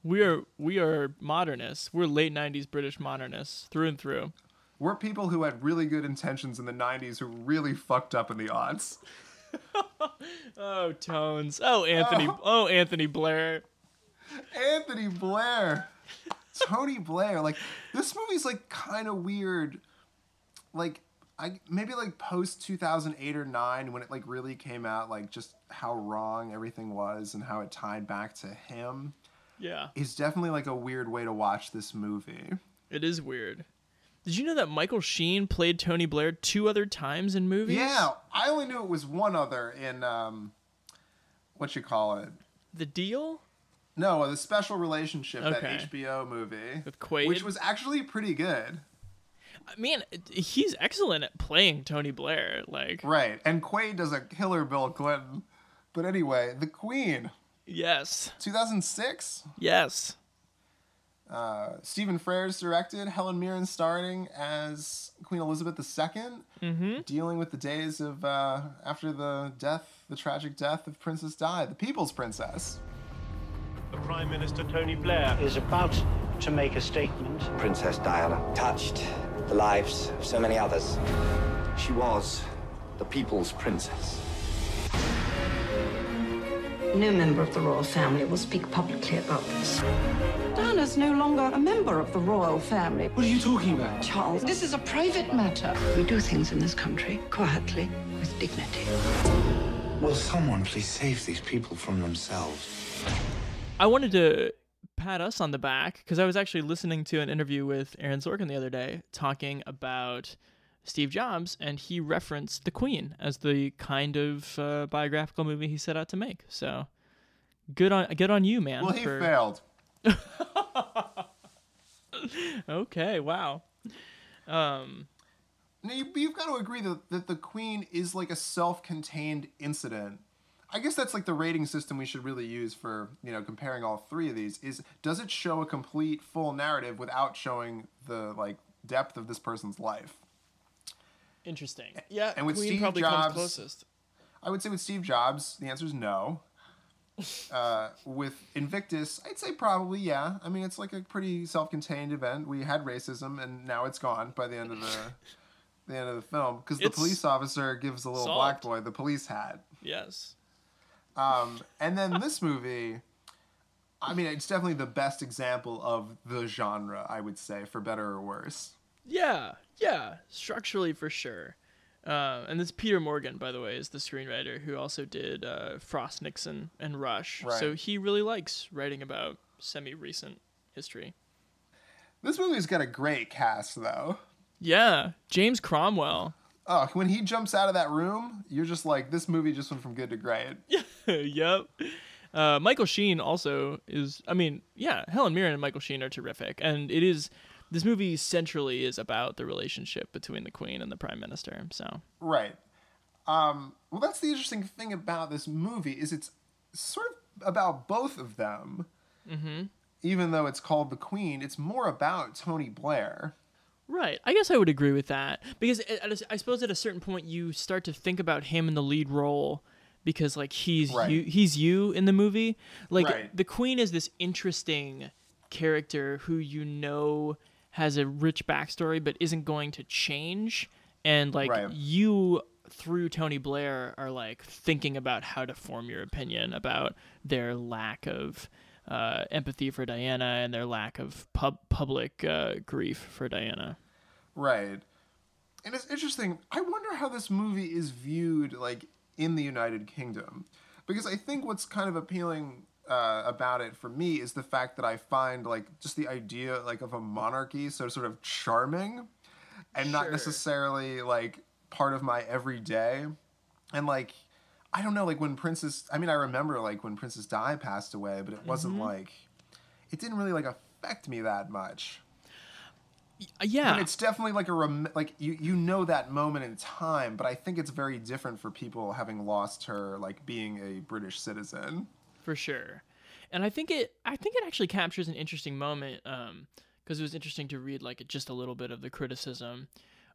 We are we are modernists. We're late 90s British modernists through and through. We're people who had really good intentions in the '90s who really fucked up in the odds. Oh, tones. Oh, Anthony. Oh, Anthony Blair. Anthony Blair, Tony Blair, like this movie's like kind of weird. Like I maybe like post 2008 or 9 when it like really came out like just how wrong everything was and how it tied back to him. Yeah. Is definitely like a weird way to watch this movie. It is weird. Did you know that Michael Sheen played Tony Blair two other times in movies? Yeah, I only knew it was one other in um what you call it? The Deal? No, the special relationship Okay. that HBO movie With Quaid? which was actually pretty good. I mean, he's excellent at playing Tony Blair. Like, Right. And Quaid does a killer Bill Clinton. But anyway, The Queen, yes, 2006. yes. Uh, Stephen Frears directed, Helen Mirren starring as Queen Elizabeth II, Mm-hmm. dealing with the days of uh, after the death, the tragic death of Princess Di, the People's Princess. The Prime Minister Tony Blair is about to make a statement. Princess Diana touched the lives of so many others. She was the people's princess. No member of the royal family will speak publicly about this. Diana's no longer a member of the royal family. What are you talking about? Charles, this is a private matter. We do things in this country quietly, with dignity. Will someone please save these people from themselves? I wanted to pat us on the back because I was actually listening to an interview with Aaron Sorkin the other day talking about Steve Jobs, and he referenced The Queen as the kind of uh, biographical movie he set out to make. So good on good on you, man. Well, he for- failed. okay, wow. Um, Now, you, you've got to agree that, that the Queen is like a self-contained incident. I guess that's like the rating system we should really use for you know comparing all three of these. Is does it show a complete full narrative without showing the like depth of this person's life? interesting. Yeah, And with Queen Steve probably Jobs- comes closest. I would say with Steve Jobs, the answer is no. Uh, with Invictus, I'd say probably yeah. I mean, it's like a pretty self-contained event. We had racism, and now it's gone by the end of the the end of the film because the police officer gives the little solved. black boy the police hat. Yes. Um, and then this movie, I mean, it's definitely the best example of the genre. I would say, for better or worse. Yeah, yeah, structurally for sure. Uh, and this Peter Morgan, by the way, is the screenwriter who also did uh, Frost Nixon and Rush. Right. So he really likes writing about semi-recent history. This movie's got a great cast, though. Yeah, James Cromwell. Oh, when he jumps out of that room, you're just like, this movie just went from good to great. yep. Uh, Michael Sheen also is. I mean, yeah, Helen Mirren and Michael Sheen are terrific, and it is. This movie centrally is about the relationship between the Queen and the Prime Minister. So Right. Um, well, that's the interesting thing about this movie is it's sort of about both of them. Mm-hmm. Even though it's called The Queen, it's more about Tony Blair. Right. I guess I would agree with that because at at a, I suppose at a certain point you start to think about him in the lead role because like he's Right. you he's you in the movie. Like Right. the queen is this interesting character who you know has a rich backstory but isn't going to change and like Right. you through Tony Blair are like thinking about how to form your opinion about their lack of uh, empathy for Diana and their lack of pub- public uh, grief for Diana. Right. And it's interesting. I wonder how this movie is viewed, like, in the United Kingdom. Because I think what's kind of appealing uh, about it for me is the fact that I find, like, just the idea, like, of a monarchy so sort of charming and not necessarily, like, part of my everyday. And, like, I don't know, like, when Princess, I mean, I remember, like, when Princess Di passed away, but it wasn't, Mhm. like, it didn't really, like, affect me that much. Uh, yeah. And it's definitely like a rem- like you you know that moment in time, but I think it's very different for people having lost her like being a British citizen. for sure and i think it i think it actually captures an interesting moment um because it was interesting to read like just a little bit of the criticism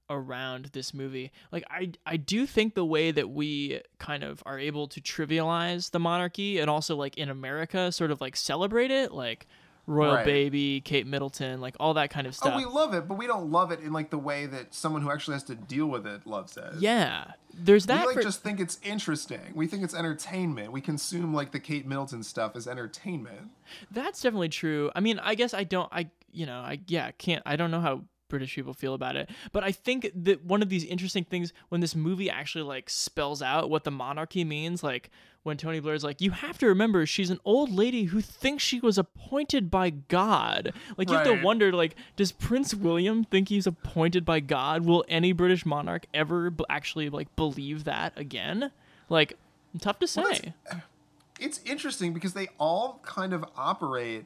around this movie like i i do think the way that we kind of are able to trivialize the monarchy and also like in america sort of like celebrate it like royal Right. baby, Kate Middleton, like all that kind of oh, stuff. Oh, we love it, but we don't love it in like the way that someone who actually has to deal with it loves it. yeah, there's that. we like for- just think it's interesting. We think it's entertainment. We consume like the Kate Middleton stuff as entertainment. That's definitely true. I mean, I guess I don't. I you know, I yeah, can't. I don't know how British people feel about it, but I think that one of these interesting things when this movie actually like spells out what the monarchy means, like when Tony Blair's like, you have to remember she's an old lady who thinks she was appointed by God. Like you have to wonder, like, does Prince William think he's appointed by God? Will any British monarch ever b- actually like believe that again? Like, tough to Well, say. that's- It's interesting because they all kind of operate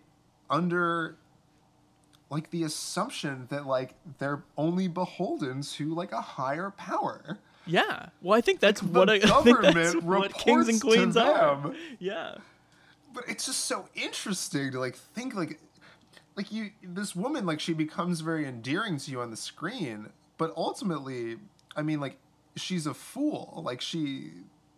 under like the assumption that like they're only beholden to like a higher power. Yeah. Well, I think that's The what I, I think government what kings and queens are. them. Yeah. But it's just so interesting to like think like like you this woman like she becomes very endearing to you on the screen, but ultimately, I mean like she's a fool. Like she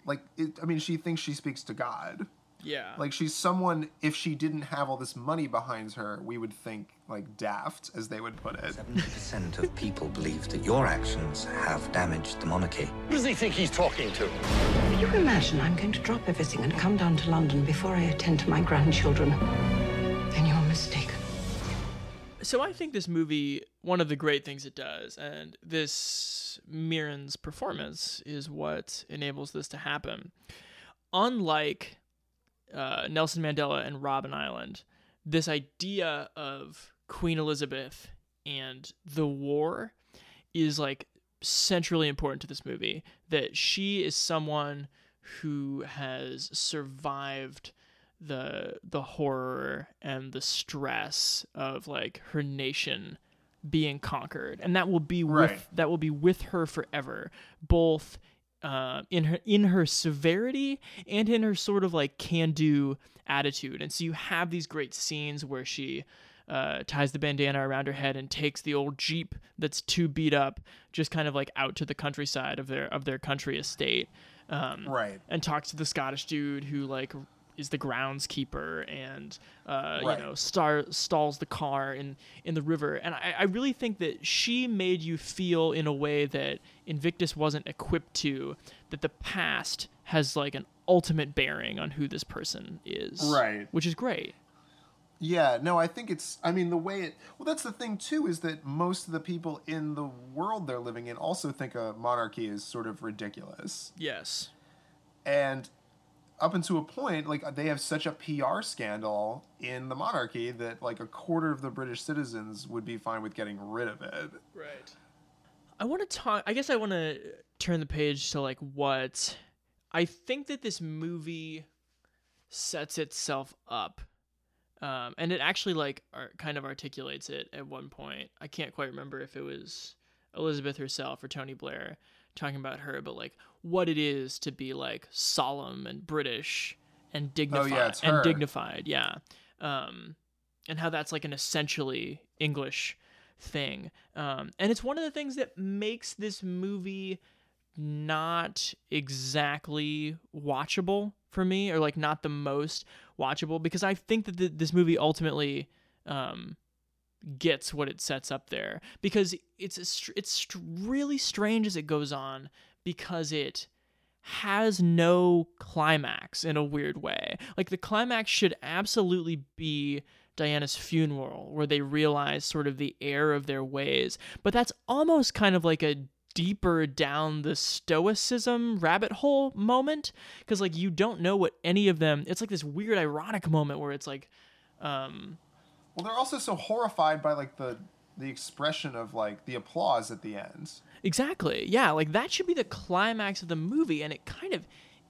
like it, I mean she thinks she speaks to God. Yeah. Like she's someone if she didn't have all this money behind her, we would think like daft as they would put it. 70% of people believe that your actions have damaged the monarchy. Who does he think he's talking to? You imagine I'm going to drop everything and come down to London before I attend to my grandchildren. Then you're mistaken. So I think this movie, one of the great things it does, and this Mirren's performance is what enables this to happen. Unlike uh, Nelson Mandela and Robben Island, this idea of Queen Elizabeth and the war is like centrally important to this movie. That she is someone who has survived the the horror and the stress of like her nation being conquered and that will be with Right. that will be with her forever both uh, in her in her severity and in her sort of like can do attitude and so you have these great scenes where she uh, ties the bandana around her head and takes the old jeep that's too beat up just kind of like out to the countryside of their of their country estate um, Right. and talks to the Scottish dude who like is the groundskeeper and uh, Right. you know star stalls the car in in the river and I, I really think that she made you feel in a way that Invictus wasn't equipped to that the past has like an ultimate bearing on who this person is Right. which is great Yeah, no, I think it's. I mean, the way it. Well, that's the thing too is that most of the people in the world they're living in also think a monarchy is sort of ridiculous, yes and up until a point, like they have such a PR scandal in the monarchy that like a quarter of the British citizens would be fine with getting rid of it. Right. I want to talk. I guess I want to turn the page to like what I think that this movie sets itself up, um, and it actually like ar- kind of articulates it at one point. I can't quite remember if it was Elizabeth herself or Tony Blair talking about her, but like what it is to be like solemn and British and dignified it's and dignified, yeah. Um, and how that's like an essentially English thing. Um, and it's one of the things that makes this movie not exactly watchable for me, or like not the most watchable, because I think that th- this movie ultimately um, gets what it sets up there, because it's a str- it's really strange as it goes on, because it has no climax in a weird way. Like the climax should absolutely be Diana's funeral, where they realize sort of the error of their ways. But that's almost kind of like a deeper down the stoicism rabbit hole moment because like you don't know what any of them it's like this weird ironic moment where it's like um Well, they're also so horrified by like the the expression of like the applause at the end. Exactly. Yeah, like that should be the climax of the movie, and it kind of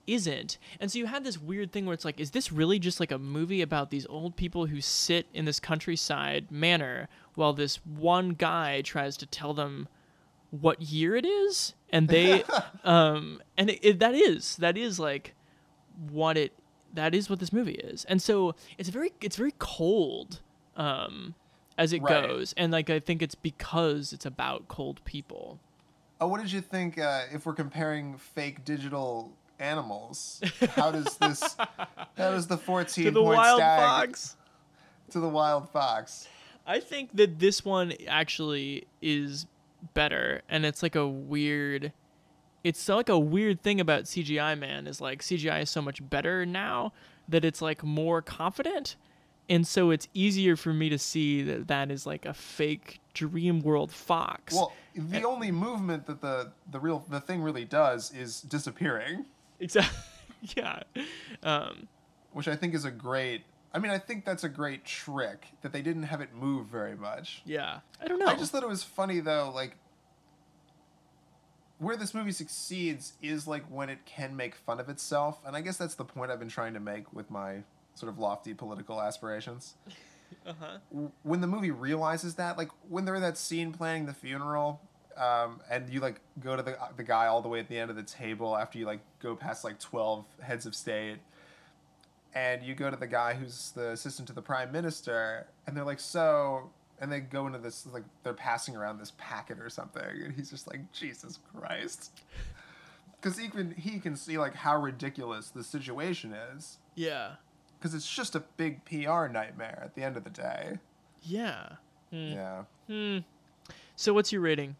isn't. And so you had this weird thing where it's like, is this really just like a movie about these old people who sit in this countryside manor while this one guy tries to tell them what year it is? And they, um, and it, it, that is, that is like what it, that is what this movie is. And so it's very, it's very cold. Um, as it Right. goes, and like I think it's because it's about cold people. Oh, what did you think uh, if we're comparing fake digital animals? How does this? how does the fourteen To the point wild stag? fox. to the wild fox. I think that this one actually is better, and it's like a weird. It's like a weird thing about CGI, man. Is like CGI is so much better now that it's like more confident, and so it's easier for me to see that that is like a fake dream world fox. Well, the only movement that the the real the thing really does is disappearing. Exactly. yeah. Um, which I think is a great. I mean, I think that's a great trick that they didn't have it move very much. Yeah. I don't know. I just thought it was funny though, like where this movie succeeds is like when it can make fun of itself, and I guess that's the point I've been trying to make with my sort of lofty political aspirations. uh-huh. When the movie realizes that, like when they're in that scene planning the funeral, um, and you like go to the the guy all the way at the end of the table after you like go past like twelve heads of state, and you go to the guy who's the assistant to the prime minister, and they're like, so and they go into this like they're passing around this packet or something and he's just like jesus christ because even he can see like how ridiculous the situation is yeah because it's just a big pr nightmare at the end of the day yeah hmm. yeah hmm. so what's your rating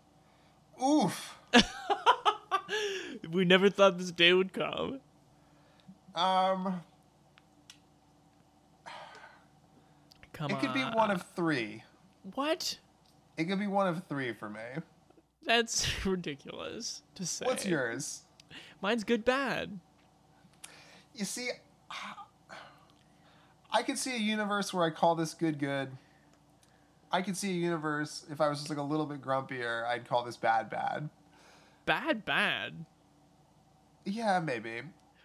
oof we never thought this day would come um Come it could be one of three what? It could be one of three for me. That's ridiculous to say. What's yours? Mine's good bad. You see, I could see a universe where I call this good good. I could see a universe if I was just like a little bit grumpier, I'd call this bad bad. Bad bad. Yeah, maybe.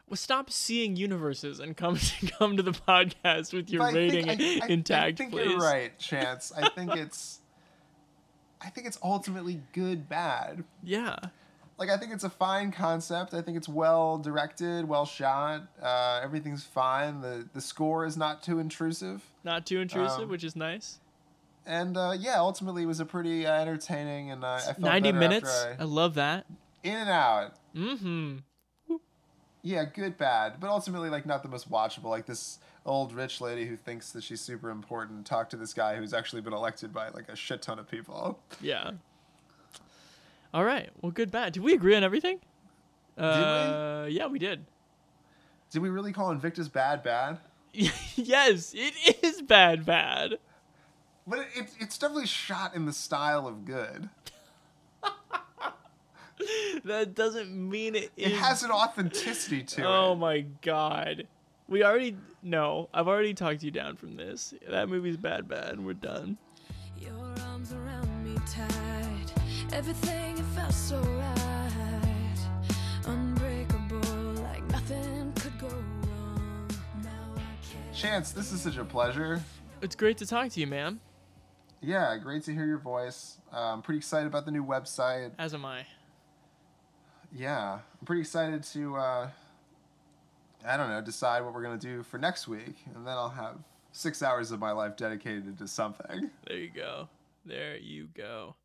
Well, stop seeing universes and come to come to the podcast with your rating think, I, I, intact, I think please. you're right, Chance. I think it's, I think it's ultimately good bad. Yeah. Like I think it's a fine concept. I think it's well directed, well shot. Uh, everything's fine. The the score is not too intrusive. Not too intrusive, um, which is nice. And uh, yeah, ultimately it was a pretty uh, entertaining, and uh, I felt ninety minutes. I, I love that. In and out. Mm-hmm yeah, good, bad, but ultimately like not the most watchable. Like this old rich lady who thinks that she's super important talk to this guy who's actually been elected by like a shit ton of people. Yeah. All right. Well, good, bad. Did we agree on everything? Did uh, we? Yeah, we did. Did we really call Invictus bad, bad? yes, it is bad, bad. But it, it, it's definitely shot in the style of good. that doesn't mean it. It is... has an authenticity to oh it. Oh my god. We already no. I've already talked you down from this. That movie's bad, bad. We're done. Everything it felt so right. Unbreakable, like nothing could go wrong. Chance, this is such a pleasure. It's great to talk to you, man. Yeah, great to hear your voice. Uh, I'm pretty excited about the new website. As am I yeah, I'm pretty excited to, uh, I don't know, decide what we're going to do for next week. And then I'll have six hours of my life dedicated to something. There you go. There you go.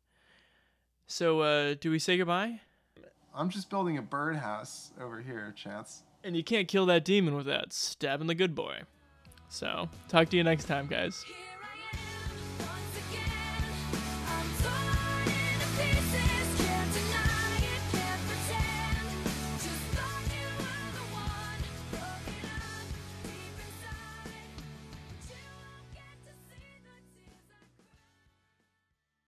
So, uh, do we say goodbye? I'm just building a birdhouse over here, Chance. And you can't kill that demon without stabbing the good boy. So, talk to you next time, guys.